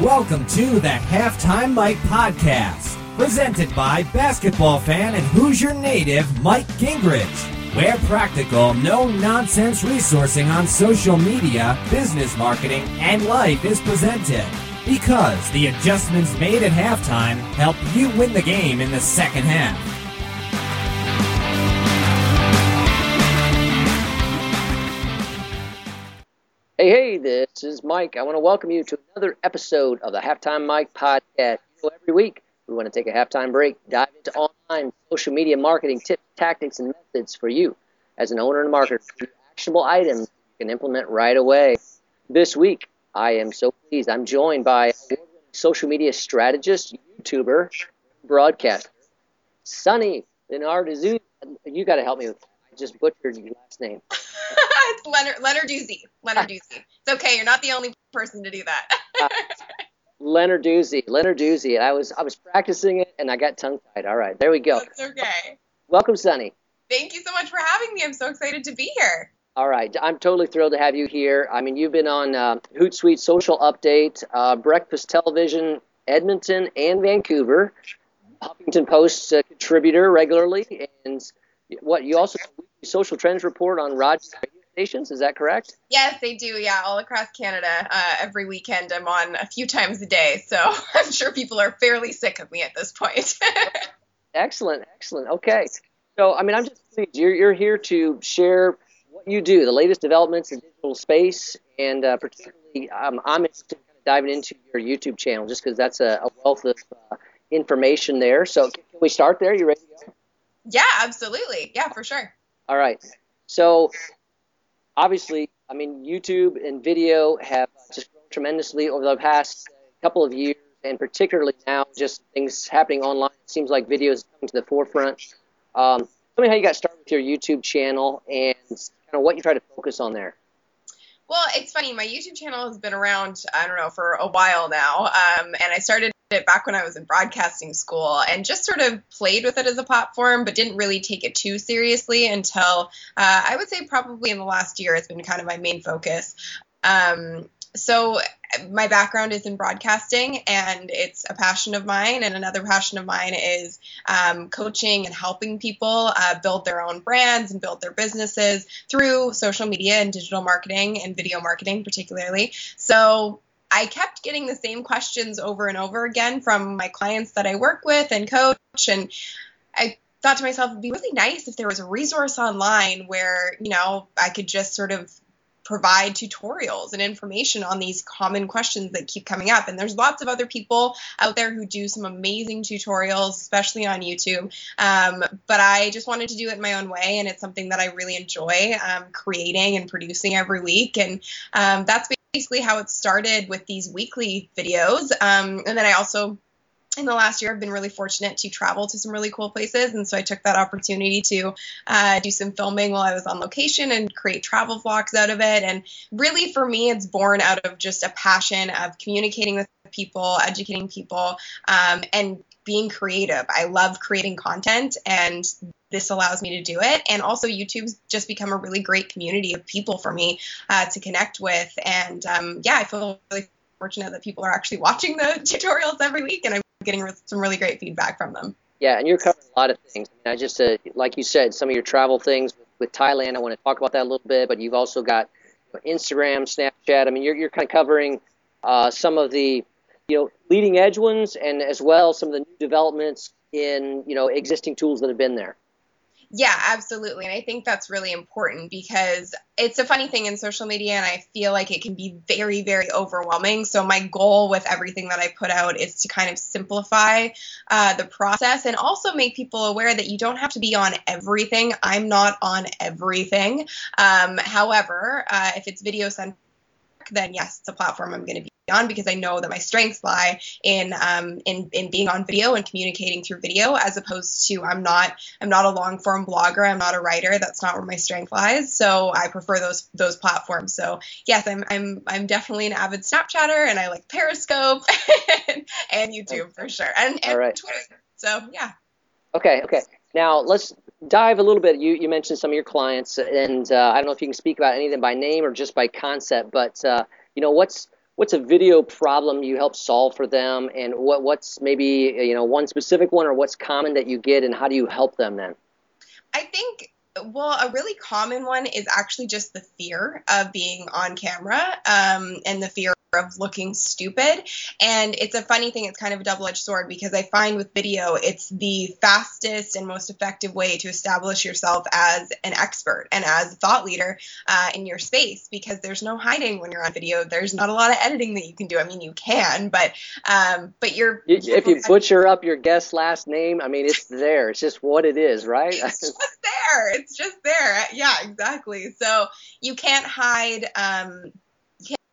Welcome to the Halftime Mike Podcast, presented by basketball fan and Hoosier native Mike Gingrich. Where practical, no nonsense resourcing on social media, business marketing, and life is presented. Because the adjustments made at halftime help you win the game in the second half. Hey, hey, this is Mike. I want to welcome you to another episode of the Halftime Mike podcast. Know, every week, we want to take a halftime break, dive into online social media marketing tips, tactics, and methods for you as an owner and marketer. Actionable items you can implement right away. This week, I am so pleased. I'm joined by social media strategist, YouTuber, broadcaster, Sunny Lenarduzzi. You got to help me with. I just butchered your last name. It's Leonard Leonard Doozy. Leonard Doozy. It's okay. You're not the only person to do that. uh, Leonard Doozy. Leonard Doozy. I was I was practicing it and I got tongue tied. All right, there we go. It's okay. Welcome, Sunny. Thank you so much for having me. I'm so excited to be here. All right, I'm totally thrilled to have you here. I mean, you've been on uh, Hootsuite Social Update, uh, Breakfast Television, Edmonton and Vancouver, Huffington Post contributor regularly, and what you also social trends report on Rogers radio stations. Is that correct? Yes, they do. Yeah, all across Canada. Uh, every weekend, I'm on a few times a day, so I'm sure people are fairly sick of me at this point. excellent, excellent. Okay, so I mean, I'm just pleased you're you're here to share what you do, the latest developments in digital space, and uh, particularly um, I'm interested in kind of diving into your YouTube channel just because that's a, a, wealth of uh, information there. So can we start there? You ready to go? Yeah, absolutely. Yeah, for sure. All right. So obviously, I mean, YouTube and video have just grown tremendously over the past couple of years, and particularly now, just things happening online. It seems like video is coming to the forefront. Um, tell me how you got started with your YouTube channel and kind of what you try to focus on there. Well, it's funny. My YouTube channel has been around, I don't know, for a while now. Um, and I started it back when I was in broadcasting school and just sort of played with it as a platform, but didn't really take it too seriously until uh, I would say probably in the last year, it's been kind of my main focus. Um, so my background is in broadcasting and it's a passion of mine and another passion of mine is um, coaching and helping people uh, build their own brands and build their businesses through social media and digital marketing and video marketing particularly so I kept getting the same questions over and over again from my clients that I work with and coach. And I thought to myself, it'd be really nice if there was a resource online where, you know, I could just sort of provide tutorials and information on these common questions that keep coming up. And there's lots of other people out there who do some amazing tutorials, especially on YouTube. Um, but I just wanted to do it my own way, and it's something that I really enjoy um, creating and producing every week. And um, that's basically how it started with these weekly videos. Um, and then I also in the last year, I've been really fortunate to travel to some really cool places. And so I took that opportunity to uh, do some filming while I was on location and create travel vlogs out of it. And really, for me, it's born out of just a passion of communicating with people, educating people, um, and being creative. I love creating content, and this allows me to do it. And also, YouTube's just become a really great community of people for me uh, to connect with. And um, yeah, I feel really fortunate that people are actually watching the tutorials every week, and I'm getting some really great feedback from them. Yeah, and you're covering a lot of things. I, mean, I just, uh, like you said, some of your travel things with, with, Thailand. I want to talk about that a little bit, but you've also got Instagram, Snapchat. I mean, you're you're kind of covering uh, some of the you know leading edge ones, and as well some of the new developments in you know existing tools that have been there. Yeah, absolutely. And I think that's really important because it's a funny thing in social media, and I feel like it can be very, very overwhelming. So, my goal with everything that I put out is to kind of simplify uh, the process and also make people aware that you don't have to be on everything. I'm not on everything. Um, however, uh, if it's video centric, then yes, it's a platform I'm going to be on because I know that my strengths lie in um, in in being on video and communicating through video, as opposed to I'm not I'm not a long form blogger. I'm not a writer. That's not where my strength lies. So I prefer those those platforms. So yes, I'm I'm I'm definitely an avid Snapchatter, and I like Periscope and, and YouTube for sure, and and right. Twitter. So yeah. Okay. Okay. Now let's dive a little bit. You, you mentioned some of your clients, and uh, I don't know if you can speak about any of them by name or just by concept, but uh, you know what's what's a video problem you help solve for them, and what what's maybe you know one specific one or what's common that you get, and how do you help them then? I think well, a really common one is actually just the fear of being on camera um, and the fear of looking stupid. And it's a funny thing, it's kind of a double edged sword because I find with video, it's the fastest and most effective way to establish yourself as an expert and as a thought leader uh, in your space because there's no hiding when you're on video. There's not a lot of editing that you can do. I mean, you can, but um, but you're. If you butcher up your guest's last name, I mean, it's there. It's just what it is, right? It's just there. It's just there. Yeah, exactly. So you can't hide. Um,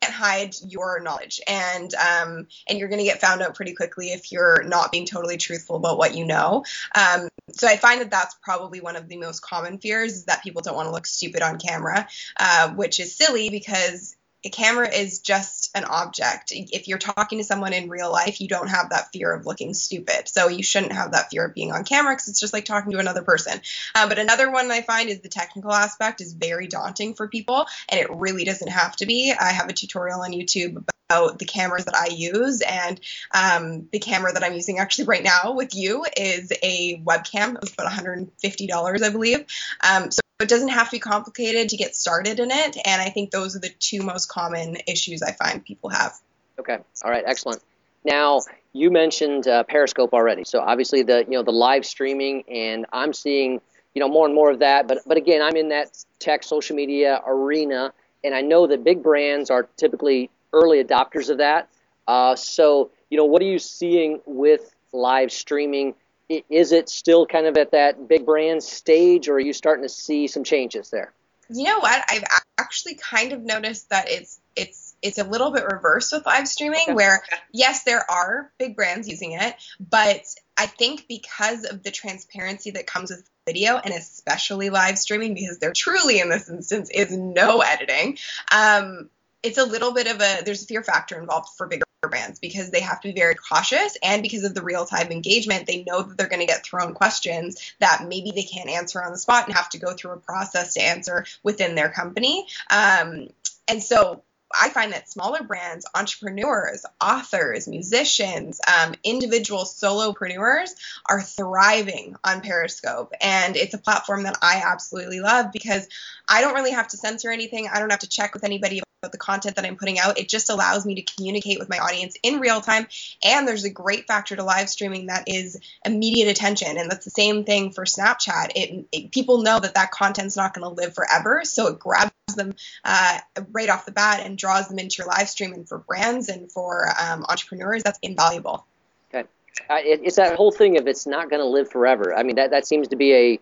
can't hide your knowledge. And um, and you're going to get found out pretty quickly if you're not being totally truthful about what you know. Um, so i find that that's probably one of the most common fears is that people don't want to look stupid on camera uh, which is silly because a camera is just an object. If you're talking to someone in real life, you don't have that fear of looking stupid. So you shouldn't have that fear of being on camera because it's just like talking to another person. Uh, but another one I find is the technical aspect is very daunting for people, and it really doesn't have to be. I have a tutorial on YouTube about the cameras that I use, and um, the camera that I'm using actually right now with you is a webcam. It's about $150, I believe. Um, so it doesn't have to be complicated to get started in it. And I think those are the two most common issues I find people have. Okay. All right. Excellent. Now you mentioned uh, Periscope already, so obviously the you know the live streaming, and I'm seeing you know more and more of that. But but again, I'm in that tech social media arena, and I know that big brands are typically early adopters of that. Uh, so you know, what are you seeing with live streaming? Is it still kind of at that big brand stage, or are you starting to see some changes there? You know what? I've actually kind of noticed that it's it's it's a little bit reversed with live streaming, okay. where yes, there are big brands using it, but I think because of the transparency that comes with video and especially live streaming, because there truly in this instance is no editing. Um, it's a little bit of a there's a fear factor involved for bigger brands because they have to be very cautious and because of the real time engagement they know that they're going to get thrown questions that maybe they can't answer on the spot and have to go through a process to answer within their company um, and so I find that smaller brands, entrepreneurs, authors, musicians, um, individual solopreneurs are thriving on Periscope. And it's a platform that I absolutely love because I don't really have to censor anything. I don't have to check with anybody the content that I'm putting out. It just allows me to communicate with my audience in real time. And there's a great factor to live streaming that is immediate attention. And that's the same thing for Snapchat. It, it people know that that content's not going to live forever. So it grabs them uh, right off the bat and draws them into your live stream. And for brands and for um, entrepreneurs, that's invaluable. Okay. Uh, it, it's that whole thing of it's not going to live forever. I mean, that, that seems to be a,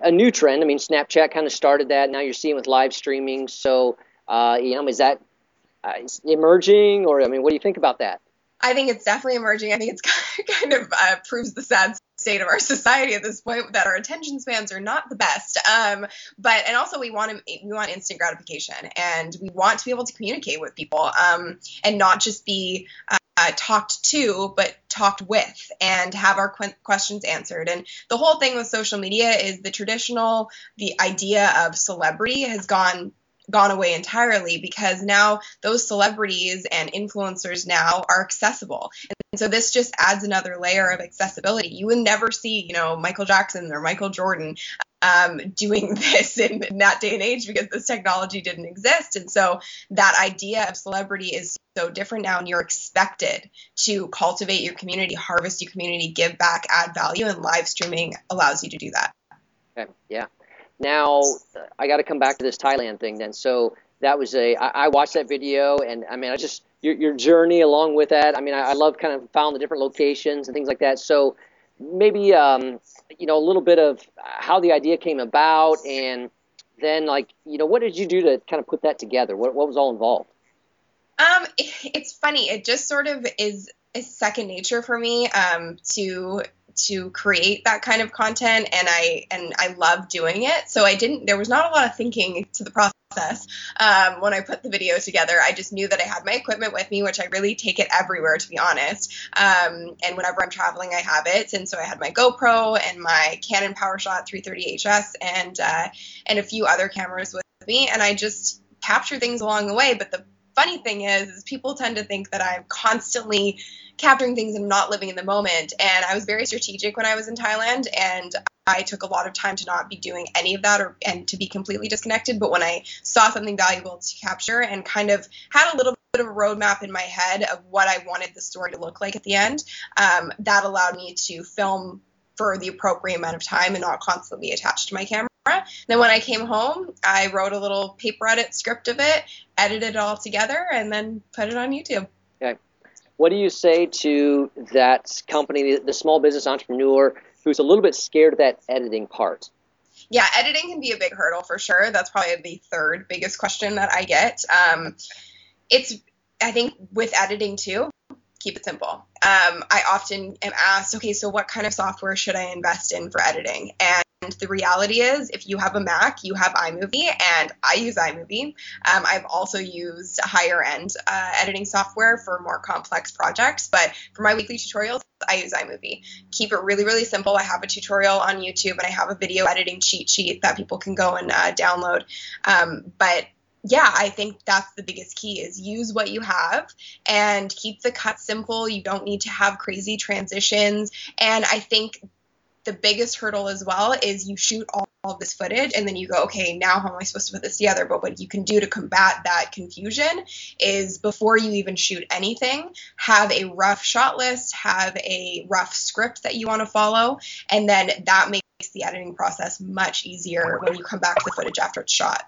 a new trend. I mean, Snapchat kind of started that. Now you're seeing with live streaming. So, uh, you know, is that uh, emerging, or I mean, what do you think about that? I think it's definitely emerging. I think it's kind of uh, proves the sad state of our society at this point that our attention spans are not the best. Um, but and also we want to, we want instant gratification and we want to be able to communicate with people um, and not just be uh, talked to, but talked with and have our qu- questions answered. And the whole thing with social media is the traditional, the idea of celebrity has gone gone away entirely because now those celebrities and influencers now are accessible. And so this just adds another layer of accessibility. You would never see, you know, Michael Jackson or Michael Jordan um, doing this in, in that day and age because this technology didn't exist. And so that idea of celebrity is so different now, and you're expected to cultivate your community, harvest your community, give back, add value, and live streaming allows you to do that. Okay, yeah. Now I got to come back to this Thailand thing then. So that was a I, I watched that video and I mean I just your your journey along with that. I mean I, I love kind of found the different locations and things like that. So maybe um, you know a little bit of how the idea came about and then like you know what did you do to kind of put that together? What what was all involved? Um, it's funny. It just sort of is is second nature for me um, to to create that kind of content and I and I love doing it. So I didn't there was not a lot of thinking to the process um, when I put the video together. I just knew that I had my equipment with me, which I really take it everywhere to be honest. Um, and whenever I'm traveling, I have it. And so I had my GoPro and my Canon PowerShot 330 HS and uh, and a few other cameras with me, and I just capture things along the way. But the funny thing is, is people tend to think that I'm constantly capturing things and not living in the moment. And I was very strategic when I was in Thailand, and I took a lot of time to not be doing any of that or and to be completely disconnected. But when I saw something valuable to capture and kind of had a little bit of a roadmap in my head of what I wanted the story to look like at the end, um, that allowed me to film for the appropriate amount of time and not constantly attached to my camera. Then when I came home, I wrote a little paper edit script of it, edited it all together, and then put it on YouTube. Okay. What do you say to that company, the small business entrepreneur who's a little bit scared of that editing part? Yeah, editing can be a big hurdle for sure. That's probably the third biggest question that I get. Um, it's, I think, with editing too, keep it simple. Um, I often am asked, okay, so what kind of software should I invest in for editing? And the reality is, if you have a Mac, you have iMovie, and I use iMovie. Um, I've also used higher end uh, editing software for more complex projects, but for my weekly tutorials, I use iMovie. Keep it really, really simple. I have a tutorial on YouTube and I have a video editing cheat sheet that people can go and uh, download. Um, but yeah, I think that's the biggest key is use what you have and keep the cut simple. You don't need to have crazy transitions. And I think the biggest hurdle as well is you shoot all, all of this footage and then you go, okay, now how am I supposed to put this together? But what you can do to combat that confusion is before you even shoot anything, have a rough shot list, have a rough script that you want to follow, and then that makes the editing process much easier when you come back to the footage after it's shot.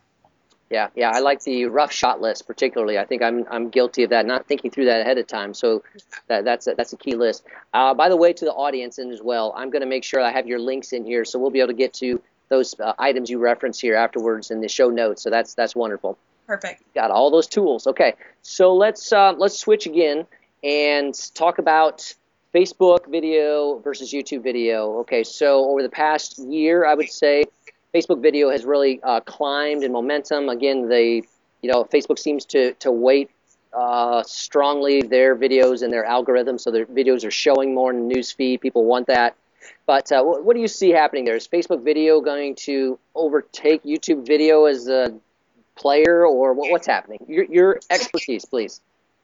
Yeah, yeah, I like the rough shot list particularly. I think I'm I'm guilty of that, not thinking through that ahead of time. So that, that's a, that's a key list. Uh, by the way, to the audience and as well, I'm going to make sure I have your links in here, so we'll be able to get to those uh, items you reference here afterwards in the show notes. So that's that's wonderful. Perfect. Got all those tools. Okay, so let's uh, let's switch again and talk about Facebook video versus YouTube video. Okay, so over the past year, I would say Facebook video has really uh, climbed in momentum. Again, the you know Facebook seems to to weight uh, strongly their videos and their algorithm, so their videos are showing more in the news feed. People want that. But uh, what, do you see happening there? Is Facebook video going to overtake YouTube video as a player, or what, what's happening? Your, your expertise, please.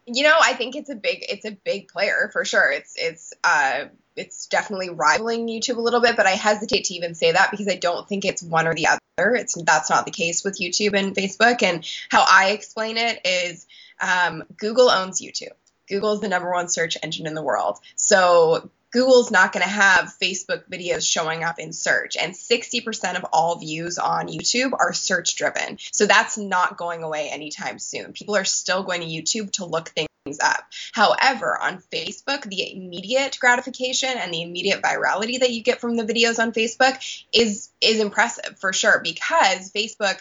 You know, I think it's a big it's a big player for sure. It's it's uh it's definitely rivaling YouTube a little bit, but I hesitate to even say that because I don't think it's one or the other. It's that's not the case with YouTube and Facebook. And how I explain it is um, Google owns YouTube. Google is the number one search engine in the world. So Google's not going to have Facebook videos showing up in search. And 60% of all views on YouTube are search driven. So that's not going away anytime soon. People are still going to YouTube to look things up. However, on Facebook, the immediate gratification and the immediate virality that you get from the videos on Facebook is is impressive for sure because Facebook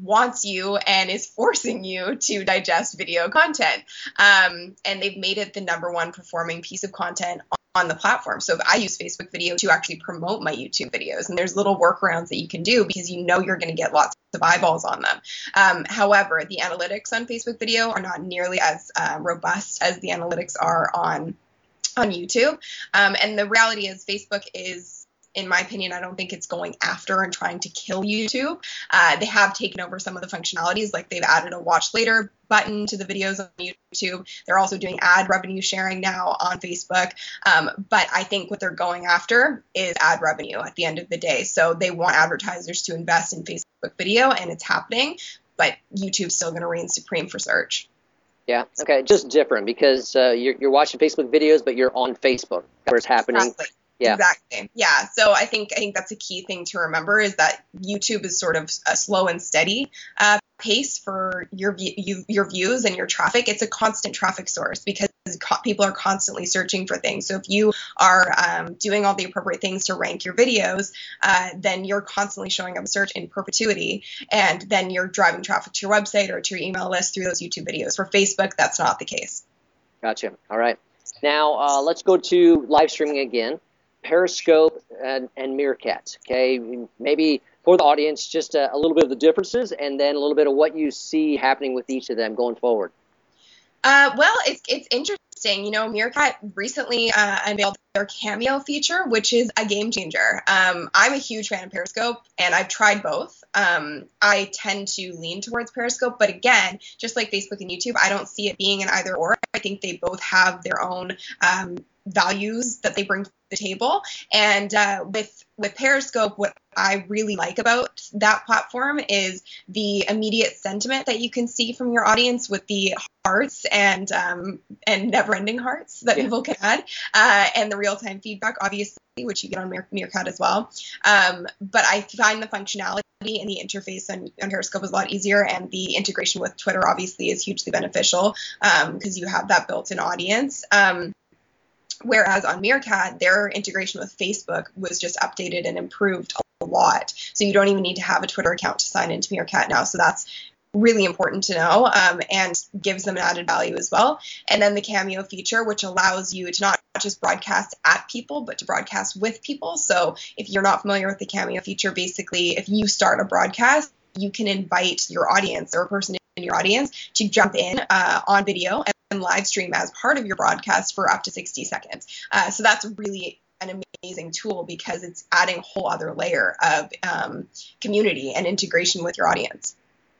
wants you and is forcing you to digest video content. Um, and they've made it the number one performing piece of content on the platform. So I use Facebook video to actually promote my YouTube videos, and there's little workarounds that you can do because you know you're going to get lots of eyeballs on them. Um, however, the analytics on Facebook video are not nearly as uh, robust as the analytics are on on YouTube. Um, and the reality is Facebook is in my opinion, I don't think it's going after and trying to kill YouTube. Uh, they have taken over some of the functionalities, like they've added a watch later button to the videos on YouTube. They're also doing ad revenue sharing now on Facebook. Um, but I think what they're going after is ad revenue at the end of the day. So they want advertisers to invest in Facebook video, and it's happening. But YouTube's still going to reign supreme for search. Yeah. Okay. Just different because uh, you're, you're watching Facebook videos, but you're on Facebook where it's happening. Exactly. Yeah. Exactly. Yeah. So I think I think that's a key thing to remember is that YouTube is sort of a slow and steady uh, pace for your you, your views and your traffic. It's a constant traffic source because people are constantly searching for things. So if you are um, doing all the appropriate things to rank your videos, uh, then you're constantly showing up search in perpetuity, and then you're driving traffic to your website or to your email list through those YouTube videos. For Facebook, that's not the case. Gotcha. All right. Now uh, let's go to live streaming again. Periscope and, and Meerkat. Okay, maybe for the audience, just a, a, little bit of the differences, and then a little bit of what you see happening with each of them going forward. Uh, well, it's it's interesting. You know, Meerkat recently uh, unveiled their Cameo feature, which is a game changer. Um, I'm a huge fan of Periscope, and I've tried both. Um, I tend to lean towards Periscope, but again, just like Facebook and YouTube, I don't see it being an either or. I think they both have their own um, values that they bring to the table. And uh, with with Periscope, what I really like about that platform is the immediate sentiment that you can see from your audience with the hearts and um, and never-ending hearts that yeah. people can add, uh, and the real-time feedback, obviously, which you get on Meerkat as well. Um, but I find the functionality and the interface on, on, Periscope is a lot easier, and the integration with Twitter obviously is hugely beneficial because um, you have that built-in audience. Um, Whereas on Meerkat, their integration with Facebook was just updated and improved a lot. So you don't even need to have a Twitter account to sign into Meerkat now. So that's really important to know um, and gives them an added value as well. And then the Cameo feature, which allows you to not just broadcast at people, but to broadcast with people. So if you're not familiar with the Cameo feature, basically, if you start a broadcast, you can invite your audience or a person in your audience to jump in uh, on video and live stream as part of your broadcast for up to 60 seconds. Uh, so that's really an amazing tool because it's adding a whole other layer of um, community and integration with your audience.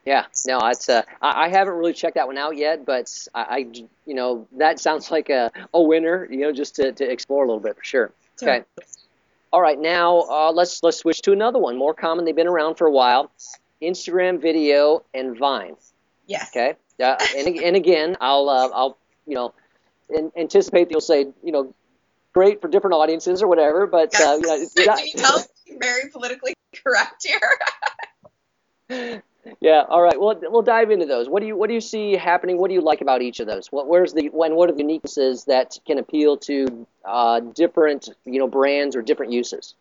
Yeah, no, it's uh, I haven't really checked that one out yet, but I, I you know, that sounds like a, a winner, you know, just to, to explore a little bit for sure. Okay. All right, now uh, let's let's switch to another one, more common. They've been around for a while. Instagram video and Vine. Yes. Okay. Yeah, and, and again, I'll uh, I'll you know in, anticipate that you'll say you know great for different audiences or whatever, but yes. uh, you know, yeah. you tell very politically correct here. yeah. All right. Well, we'll dive into those. What do you What do you see happening? What do you like about each of those? What Where's the when? What are the uniquenesses that can appeal to uh, different you know brands or different uses?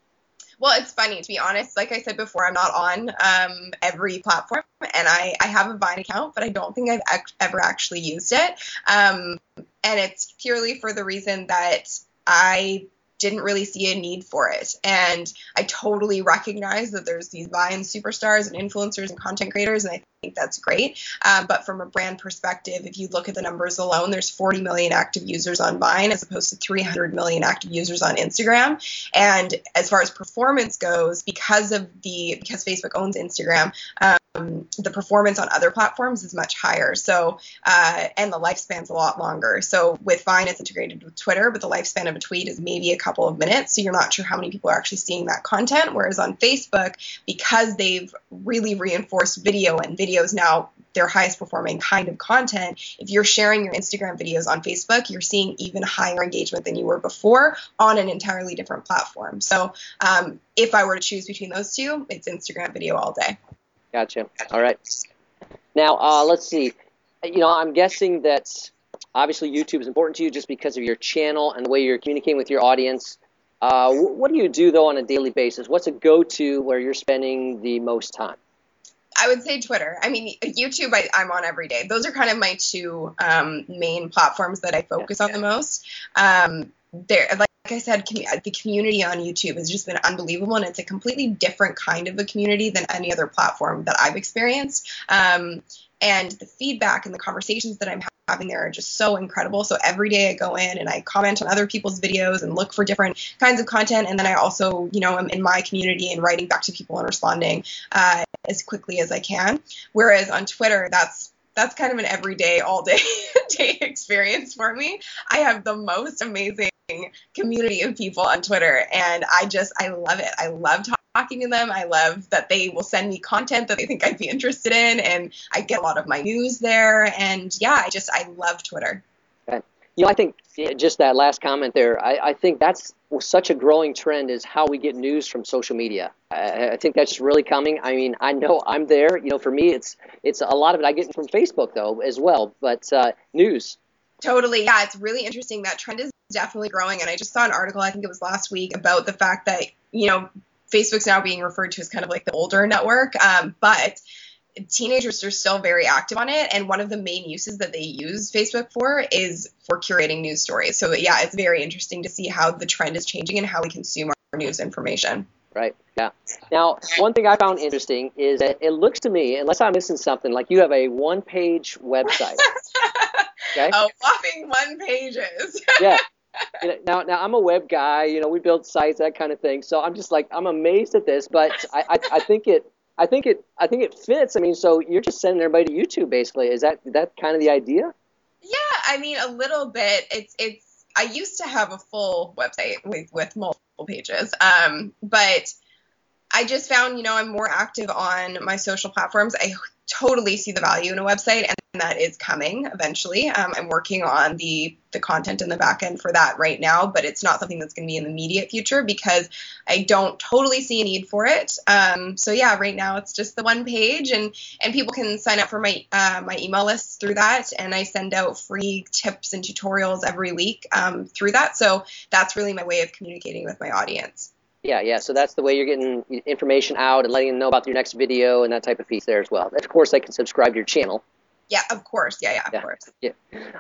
Well, it's funny to be honest. Like I said before, I'm not on um, every platform, and I, I have a Vine account, but I don't think I've ac- ever actually used it. Um, and it's purely for the reason that I didn't really see a need for it. And I totally recognize that there's these Vine superstars and influencers and content creators, and I think that's great. Um, but from a brand perspective, if you look at the numbers alone, there's 40 million active users on Vine as opposed to 300 million active users on Instagram. And as far as performance goes, because of the because Facebook owns Instagram, um, the performance on other platforms is much higher. So uh, and the lifespan's a lot longer. So with Vine, it's integrated with Twitter, but the lifespan of a tweet is maybe a couple of minutes. So you're not sure how many people are actually seeing that content. Whereas on Facebook, because they've really reinforced video and video videos now their highest performing kind of content, if you're sharing your Instagram videos on Facebook, you're seeing even higher engagement than you were before on an entirely different platform. So um, if I were to choose between those two, it's Instagram video all day. Gotcha. All right. Now, uh, let's see. You know, I'm guessing that obviously YouTube is important to you just because of your channel and the way you're communicating with your audience. Uh, what do you do though on a daily basis? What's a go-to where you're spending the most time? I would say Twitter. I mean, YouTube, I, am on every day. Those are kind of my two um, main platforms that I focus yeah, on yeah. the most. Um, there, like, like I said, com- the community on YouTube has just been unbelievable, and it's a completely different kind of a community than any other platform that I've experienced. Um, and the feedback and the conversations that I'm having there are just so incredible. So every day I go in and I comment on other people's videos and look for different kinds of content, and then I also, you know, I'm in my community and writing back to people and responding uh, as quickly as I can. Whereas on Twitter, that's that's kind of an everyday, all day day experience for me. I have the most amazing community of people on Twitter, and I just I love it. I love talking to them. I love that they will send me content that they think I'd be interested in, and I get a lot of my news there. And yeah, I just I love Twitter. Okay. You know, I think just that last comment there. I, I think that's such a growing trend is how we get news from social media. I, I think that's really coming. I mean, I know I'm there. You know, for me, it's it's a lot of it I get from Facebook though as well. But uh, news. Totally, yeah. It's really interesting. That trend is definitely growing. And I just saw an article, I think it was last week, about the fact that you know Facebook's now being referred to as kind of like the older network, um, but teenagers are still very active on it and one of the main uses that they use facebook for is for curating news stories so yeah it's very interesting to see how the trend is changing and how we consume our news information right yeah now one thing i found interesting is that it looks to me unless i'm missing something like you have a one page website Okay. A whopping one pages. yeah. You know, now, now I'm a web guy. You know, we build sites, that kind of thing. So I'm just like, I'm amazed at this, but I, I, I think it, I think it, I think it fits. I mean, so you're just sending everybody to YouTube, basically. Is that that kind of the idea? Yeah, I mean, a little bit. It's it's. I used to have a full website with with multiple pages, um, but I just found, you know, I'm more active on my social platforms. I totally see the value in a website, and that is coming eventually. Um, I'm working on the the content in the back end for that right now, but it's not something that's going to be in the immediate future because I don't totally see a need for it. Um, so yeah, right now it's just the one page, and and people can sign up for my uh, my email list through that, and I send out free tips and tutorials every week um, through that. So that's really my way of communicating with my audience. Yeah, yeah. So that's the way you're getting information out and letting them know about your next video and that type of piece there as well. Of course, they can subscribe to your channel. Yeah, of course. Yeah, yeah, of Yeah. course. Yeah.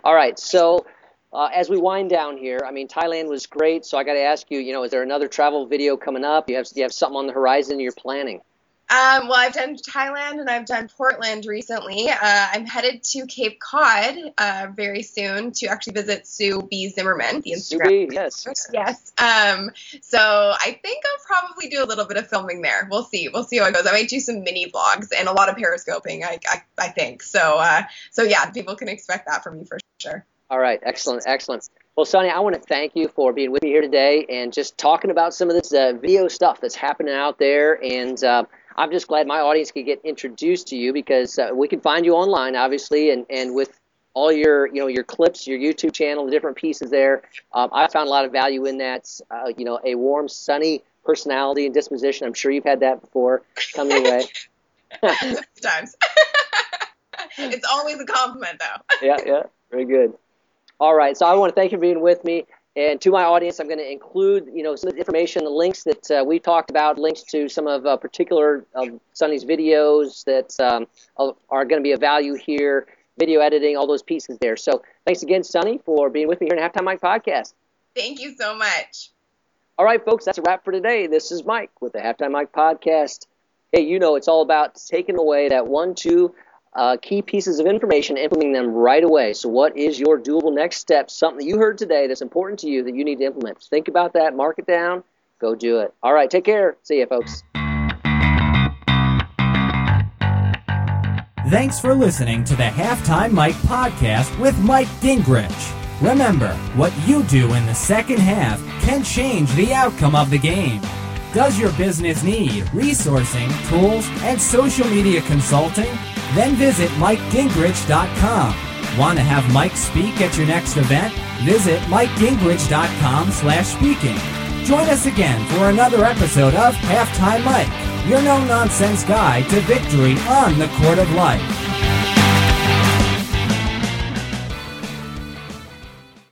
All right. So uh, as we wind down here, I mean, Thailand was great. So I got to ask you, you know, is there another travel video coming up? You have you have something on the horizon you're planning? Um, well, I've done Thailand and I've done Portland recently. Uh, I'm headed to Cape Cod uh, very soon to actually visit Sue B. Zimmerman, the Instagram. Subi, yes. Yes. Um, so I think I'll probably do a little bit of filming there. We'll see. We'll see how it goes. I might do some mini vlogs and a lot of periscoping. I, I, I think so. Uh, so yeah, people can expect that from me for sure. All right. Excellent. Excellent. Well, Sunny, I want to thank you for being with me here today and just talking about some of this uh, video stuff that's happening out there. And uh, I'm just glad my audience could get introduced to you because uh, we can find you online, obviously, and, and with all your you know your clips, your YouTube channel, the different pieces there. Um, I found a lot of value in that. Uh, you know, a warm, sunny personality and disposition. I'm sure you've had that before coming your way. Sometimes. it's always a compliment, though. yeah, yeah, very good. All right, so I want to thank you for being with me. And to my audience, I'm going to include, you know, some of the information, the links that uh, we talked about, links to some of uh, particular of Sunny's videos that um, are going to be of value here, video editing, all those pieces there. So thanks again, Sonny, for being with me here in Halftime Mike podcast. Thank you so much. All right, folks, that's a wrap for today. This is Mike with the Halftime Mike podcast. Hey, you know, it's all about taking away that one, two uh, key pieces of information, implementing them right away. So, what is your doable next step? Something you heard today that's important to you that you need to implement. Think about that, mark it down, go do it. All right, take care. See you, folks. Thanks for listening to the Halftime Mike podcast with Mike Gingrich. Remember, what you do in the second half can change the outcome of the game. Does your business need resourcing, tools, and social media consulting? Then visit MikeGingrich.com. Want to have Mike speak at your next event? Visit MikeGingrich.com slash speaking. Join us again for another episode of Halftime Mike, your no-nonsense guide to victory on the court of life.